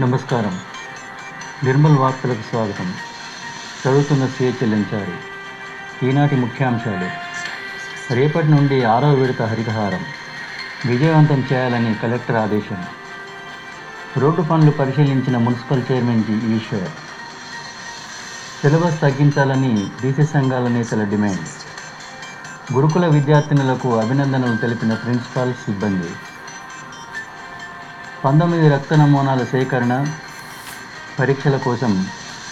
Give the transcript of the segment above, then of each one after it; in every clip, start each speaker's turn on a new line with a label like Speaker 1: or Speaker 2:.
Speaker 1: నమస్కారం. నిర్మల్ వార్తలకు స్వాగతం. చదువుతున్న చెల్లించారు ఈనాటి ముఖ్యాంశాలు. రేపటి నుండి ఆరో విడత హరితహారం. విజయవంతం చేయాలని కలెక్టర్ ఆదేశం. రోడ్డు పనులు పరిశీలించిన municipal chairman G. Eshwar. Syllabus తగ్గించాలని బీసీ సంఘాల నేతల డిమాండ్. గురుకుల విద్యార్థినులకు అభినందనలు తెలిపిన ప్రిన్సిపాల్ సిబ్బంది. పంతొమ్మిది రక్త నమూనాల సేకరణ పరీక్షల కోసం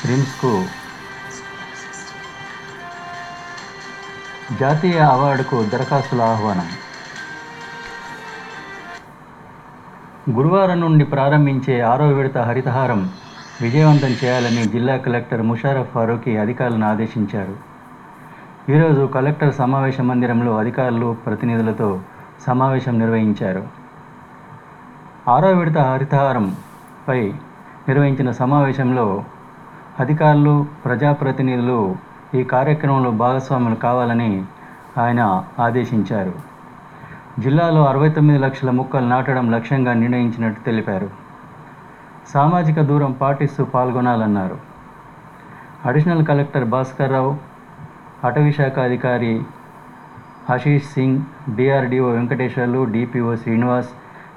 Speaker 1: రిమ్స్కు జాతీయ అవార్డుకు దరఖాస్తుల ఆహ్వానం. గురువారం నుండి ప్రారంభించే ఆరో విడత హరితహారం విజయవంతం చేయాలని జిల్లా కలెక్టర్ ముషారఫ్ ఫారూఖీ అధికారులను ఆదేశించారు. ఈరోజు కలెక్టర్ సమావేశ మందిరంలో అధికారులు ప్రతినిధులతో సమావేశం నిర్వహించారు. ఆరో విడత హరితహారంపై నిర్వహించిన సమావేశంలో అధికారులు ప్రజాప్రతినిధులు ఈ కార్యక్రమంలో భాగస్వాములు కావాలని ఆయన ఆదేశించారు. జిల్లాలో అరవై తొమ్మిది లక్షల మొక్కలు నాటడం లక్ష్యంగా నిర్ణయించినట్టు తెలిపారు. సామాజిక దూరం పాటిస్తూ పాల్గొనాలన్నారు. అడిషనల్ కలెక్టర్ భాస్కర్ రావు అధికారి Ashish Singh DRDO Venkateswarlu DPO Srinivas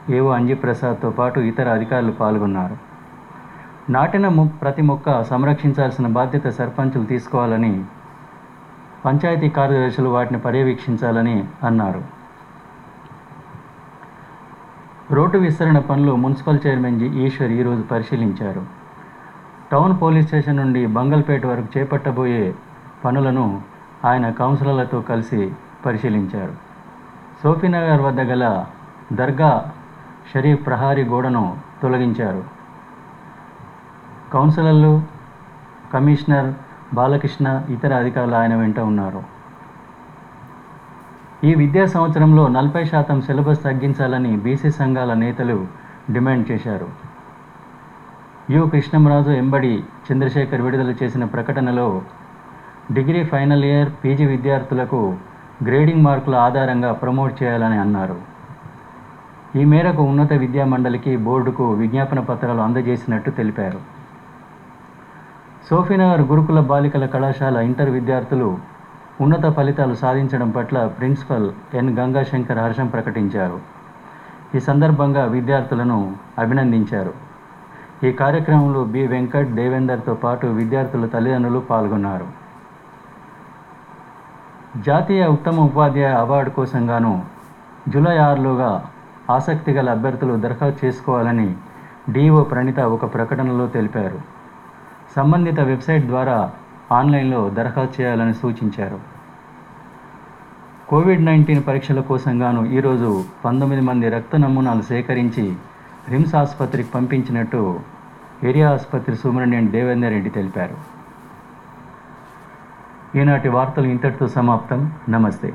Speaker 1: AO అంజిప్రసాద్తో పాటు ఇతర అధికారులు పాల్గొన్నారు. నాటిన ప్రతి మొక్క సంరక్షించాల్సిన బాధ్యత సర్పంచులు తీసుకోవాలని పంచాయతీ కార్యదర్శులు వాటిని పర్యవేక్షించాలని అన్నారు. రోడ్డు విస్తరణ పనులు మున్సిపల్ చైర్మన్ జి ఈశ్వర్ ఈరోజు పరిశీలించారు. టౌన్ పోలీస్ స్టేషన్ నుండి బంగల్పేట వరకు చేపట్టబోయే పనులను ఆయన కౌన్సిలర్లతో కలిసి పరిశీలించారు. సోఫీనగర్ వద్ద గల దర్గా షరీఫ్ ప్రహారీ గోడను తొలగించారు. కౌన్సిలర్లు కమిషనర్ బాలకృష్ణ ఇతర అధికారులు ఆయన వెంట ఉన్నారు. ఈ విద్యా సంవత్సరంలో నలభై శాతం సిలబస్ తగ్గించాలని బీసీ సంఘాల నేతలు డిమాండ్ చేశారు. యు. కృష్ణంరాజు ఎంబడి చంద్రశేఖర్ విడుదల చేసిన ప్రకటనలో డిగ్రీ ఫైనల్ ఇయర్ పీజీ విద్యార్థులకు గ్రేడింగ్ మార్కుల ఆధారంగా ప్రమోట్ చేయాలని అన్నారు. ఈ మేరకు ఉన్నత విద్యా మండలికి బోర్డుకు విజ్ఞాపన పత్రాలు అందజేసినట్టు తెలిపారు. సోఫీనగర్ గురుకుల బాలికల కళాశాల ఇంటర్ విద్యార్థులు ఉన్నత ఫలితాలు సాధించడం పట్ల ప్రిన్సిపల్ ఎన్. గంగాశంకర్ హర్షం ప్రకటించారు. ఈ సందర్భంగా విద్యార్థులను అభినందించారు. ఈ కార్యక్రమంలో బి. వెంకట్ దేవేందర్తో పాటు విద్యార్థుల తల్లిదండ్రులు పాల్గొన్నారు. జాతీయ ఉత్తమ ఉపాధ్యాయ అవార్డు కోసం గాను జూలై ఆరులోగా ఆసక్తి గల అభ్యర్థులు దరఖాస్తు చేసుకోవాలని డిఓ ప్రణిత ఒక ప్రకటనలో తెలిపారు. సంబంధిత వెబ్సైట్ ద్వారా ఆన్లైన్లో దరఖాస్తు చేయాలని సూచించారు. కోవిడ్ నైన్టీన్ పరీక్షల కోసం గాను ఈరోజు పంతొమ్మిది మంది రక్త నమూనాలు సేకరించి రిమ్స్ ఆసుపత్రికి పంపించినట్టు ఏరియా ఆసుపత్రి సూపరింటెండెంట్ దేవేందర్ రెడ్డి తెలిపారు. ఈనాటి వార్తలు ఇంతటితో సమాప్తం. నమస్తే.